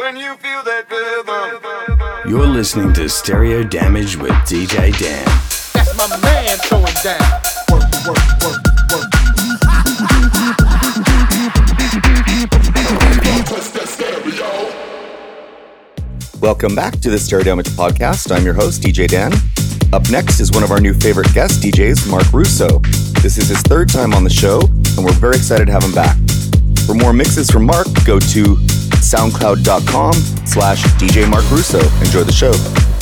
When you feel that rhythm. You're listening to Stereo Damage with DJ Dan. That's my man throwing down. Work, work, work, work. Welcome back to the Stereo Damage podcast. I'm your host, DJ Dan. Up next is one of our new favorite guest DJs, Marc Rousso. This is his third time on the show, and we're very excited to have him back. For more mixes from Marc, go to soundcloud.com slash DJ Marc Rousso. Enjoy the show.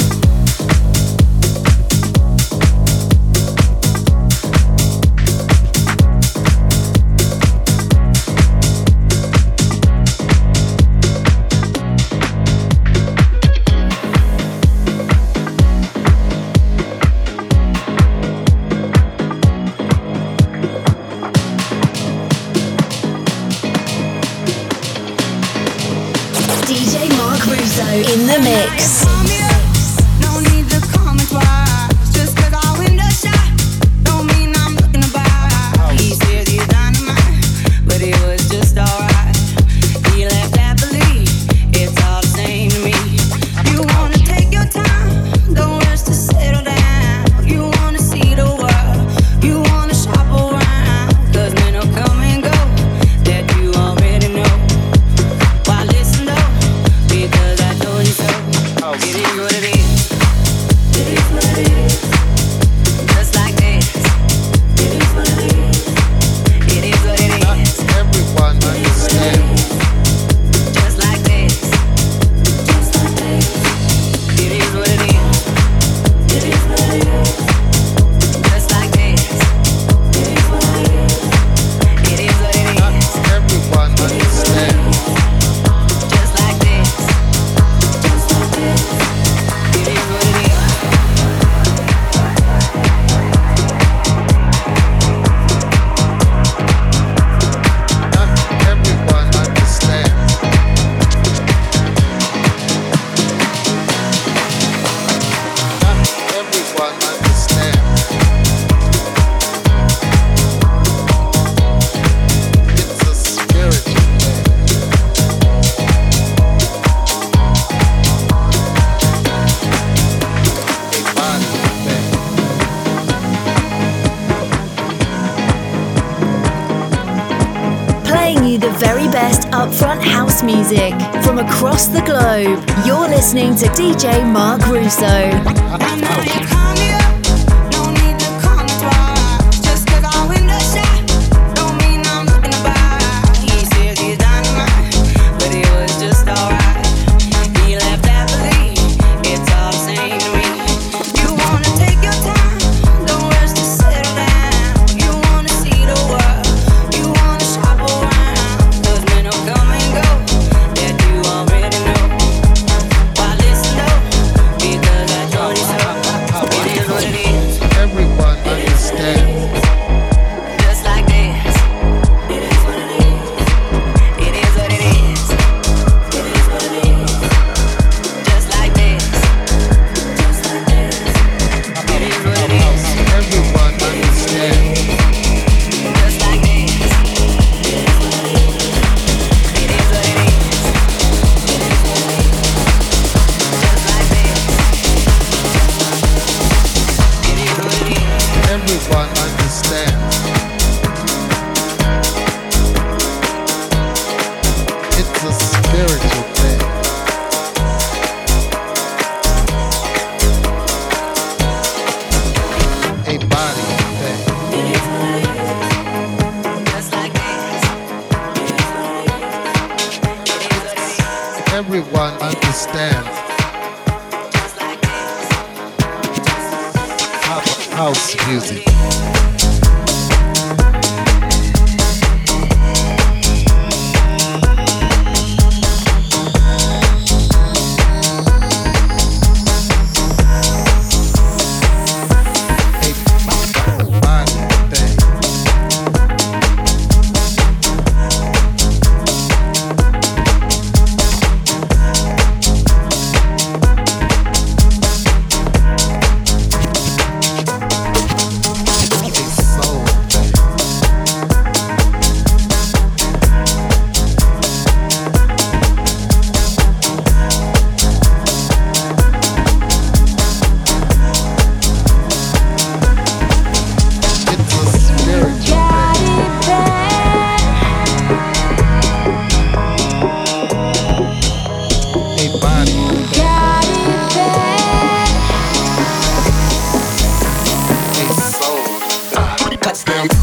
Stamp.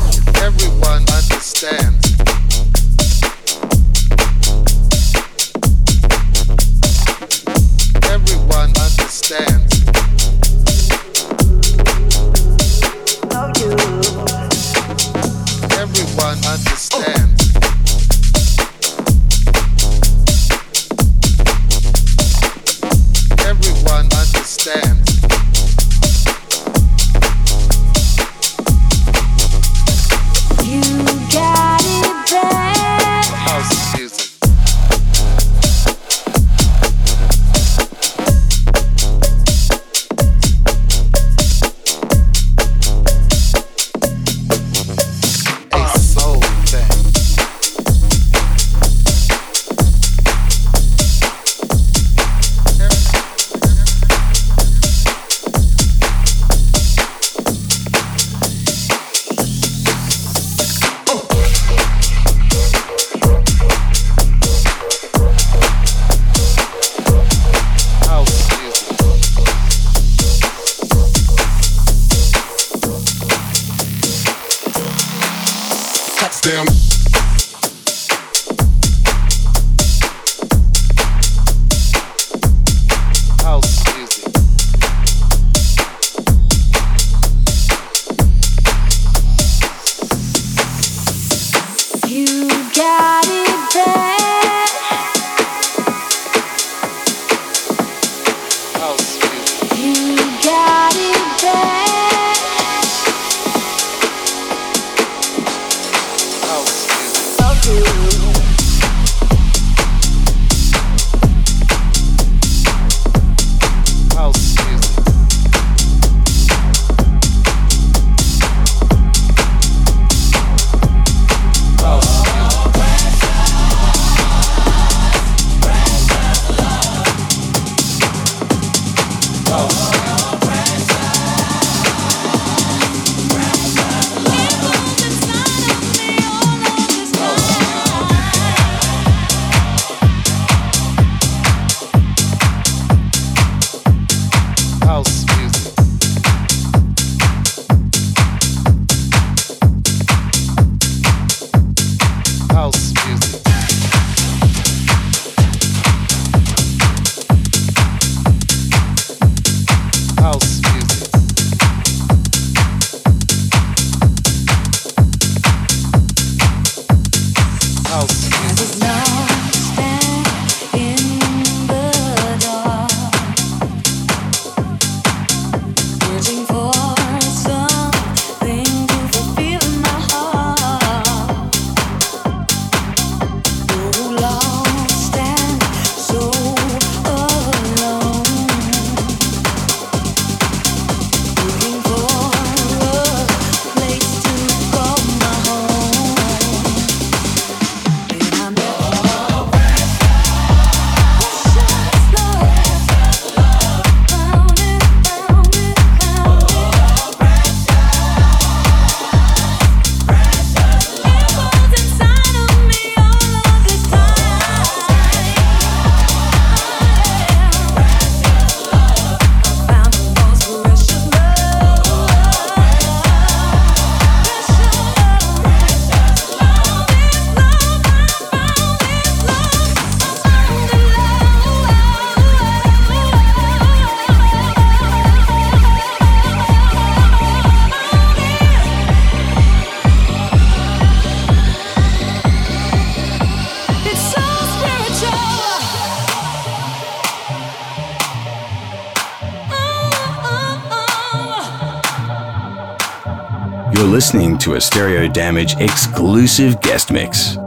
you. Listening to a Stereo Damage exclusive guest mix.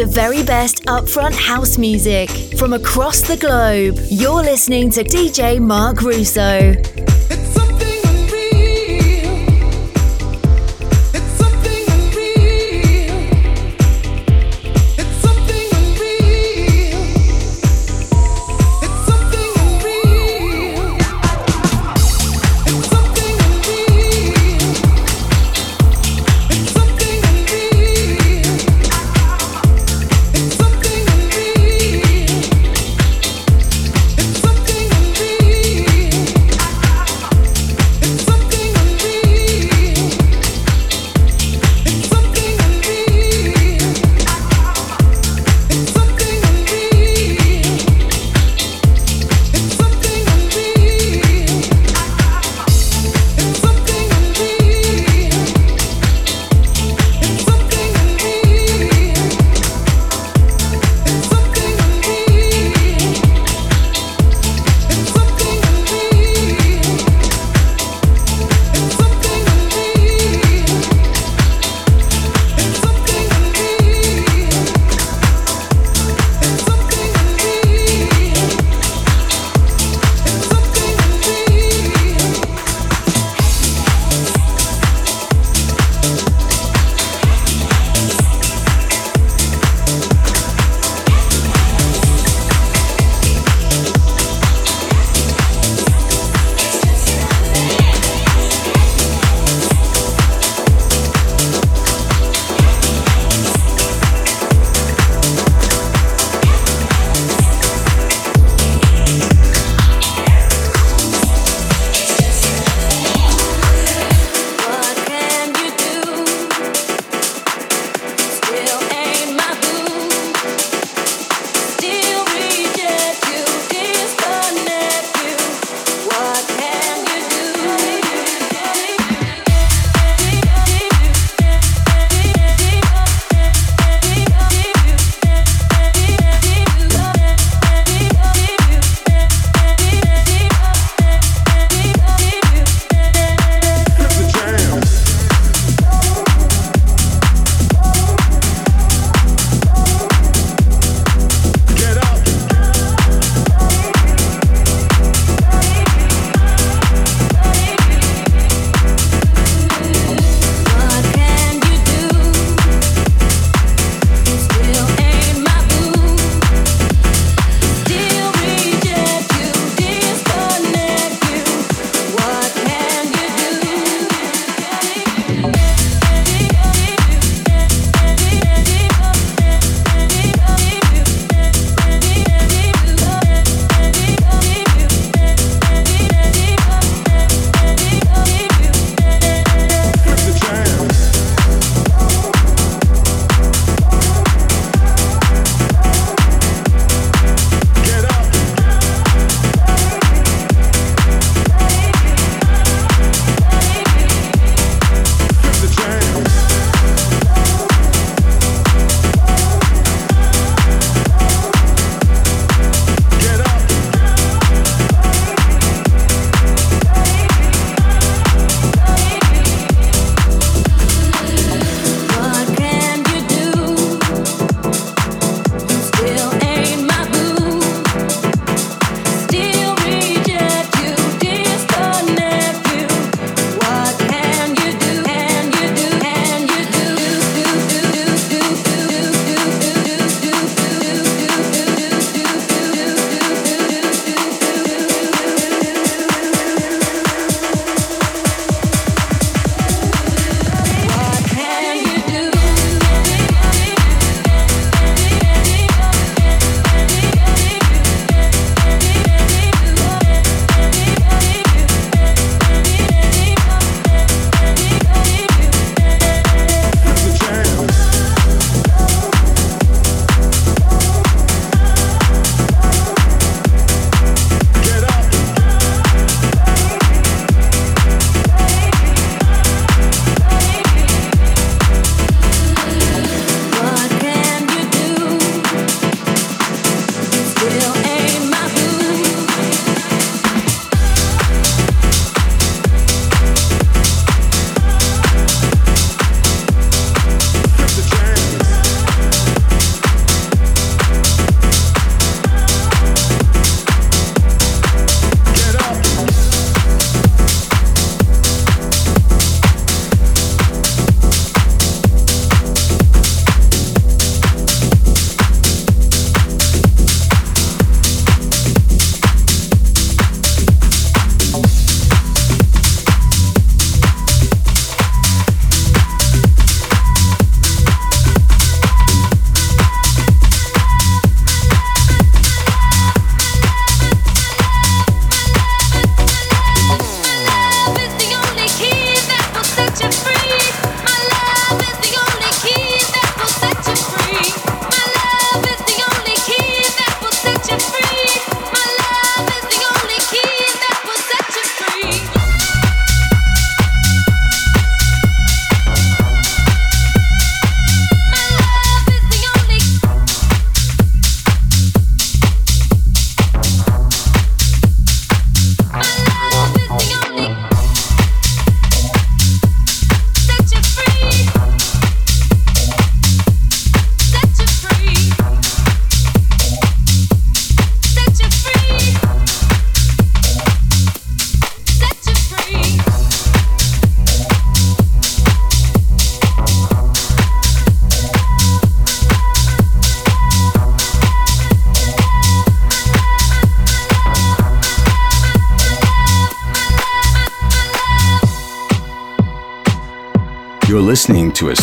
The very best upfront house music from across the globe. You're listening to DJ Marc Rousso.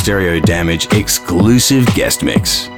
Stereo Damage exclusive guest mix.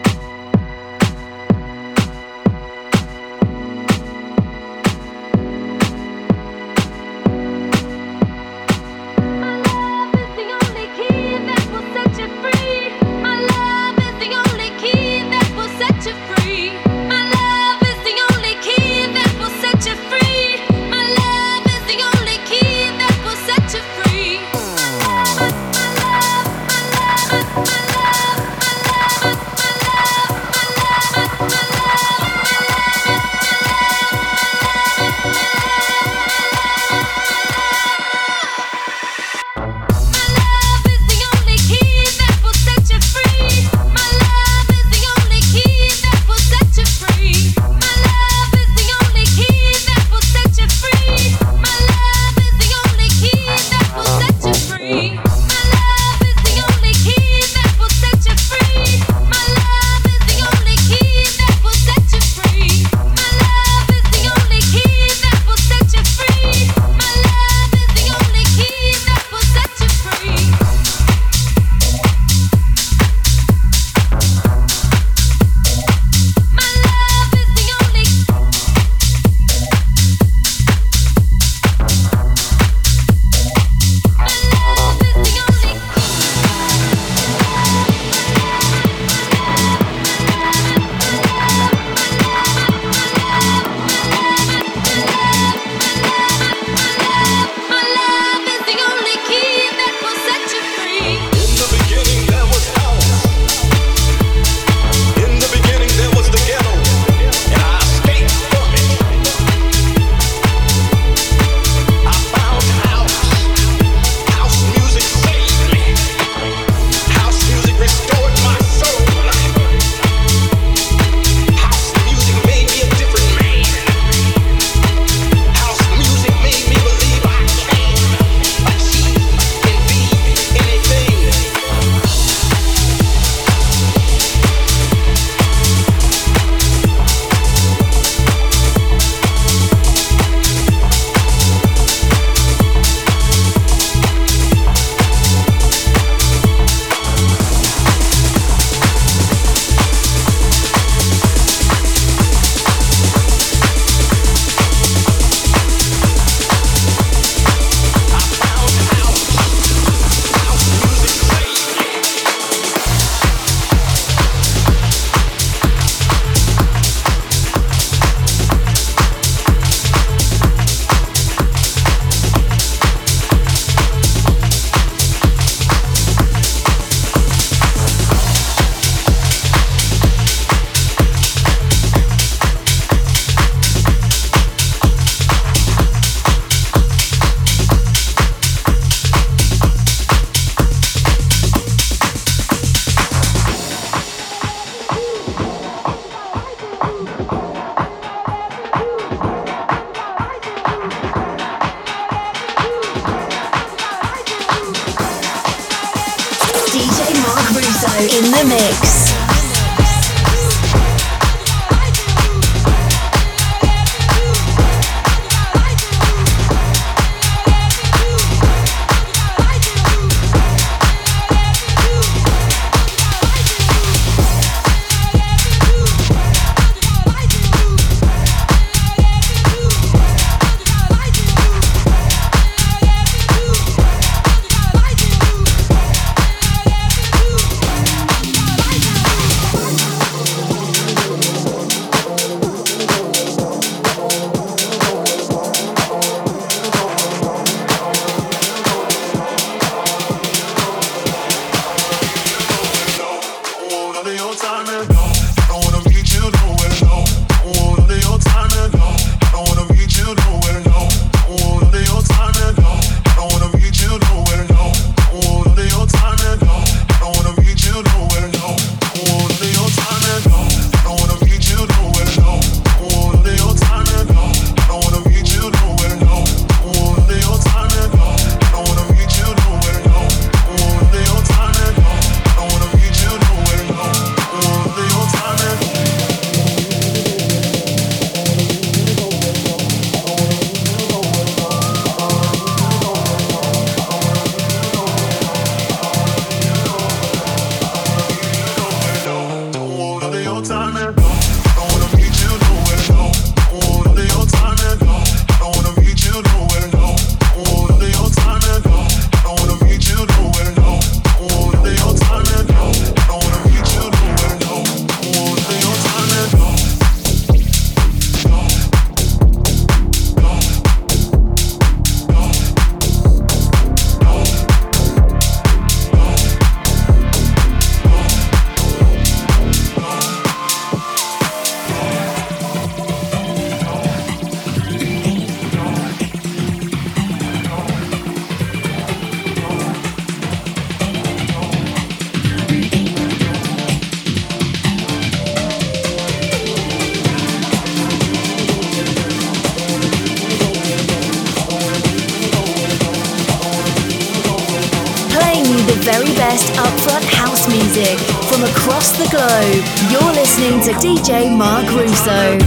DJ Marc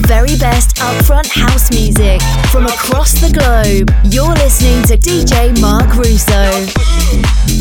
the very best upfront house music from across the globe. You're listening to DJ Marc Rousso.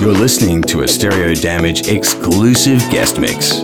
Rousso. listening to a Stereo Damage exclusive guest mix.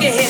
get hit.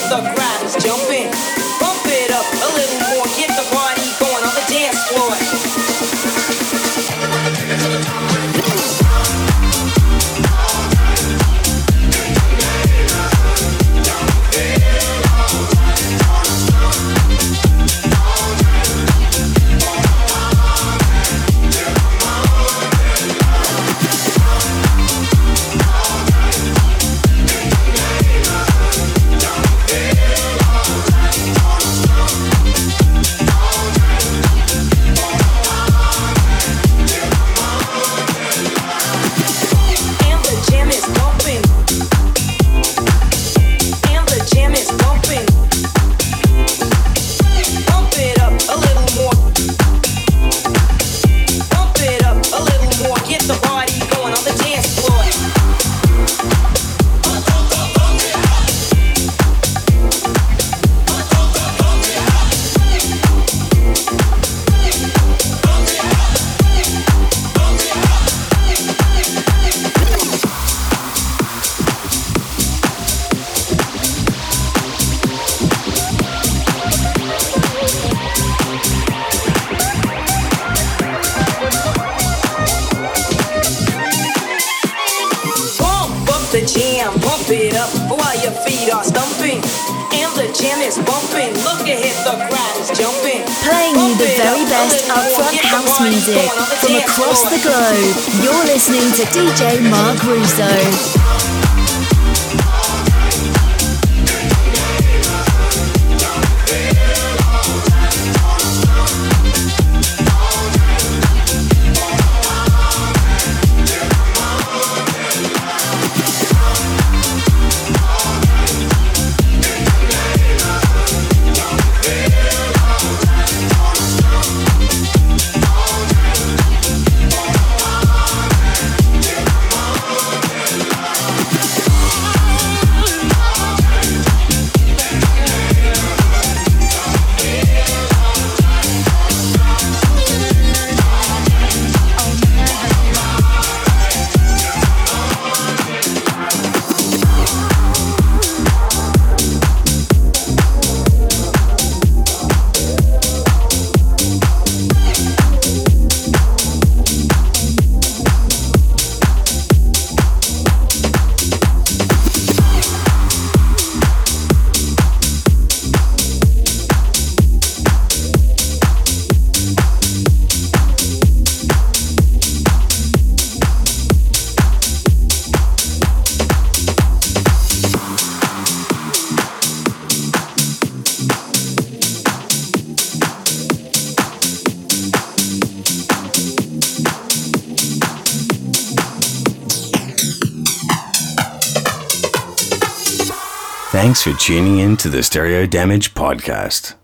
Playing you the very best upfront house music from across the globe. You're listening to DJ Marc Rousso. tuning in to the Stereo Damage Podcast.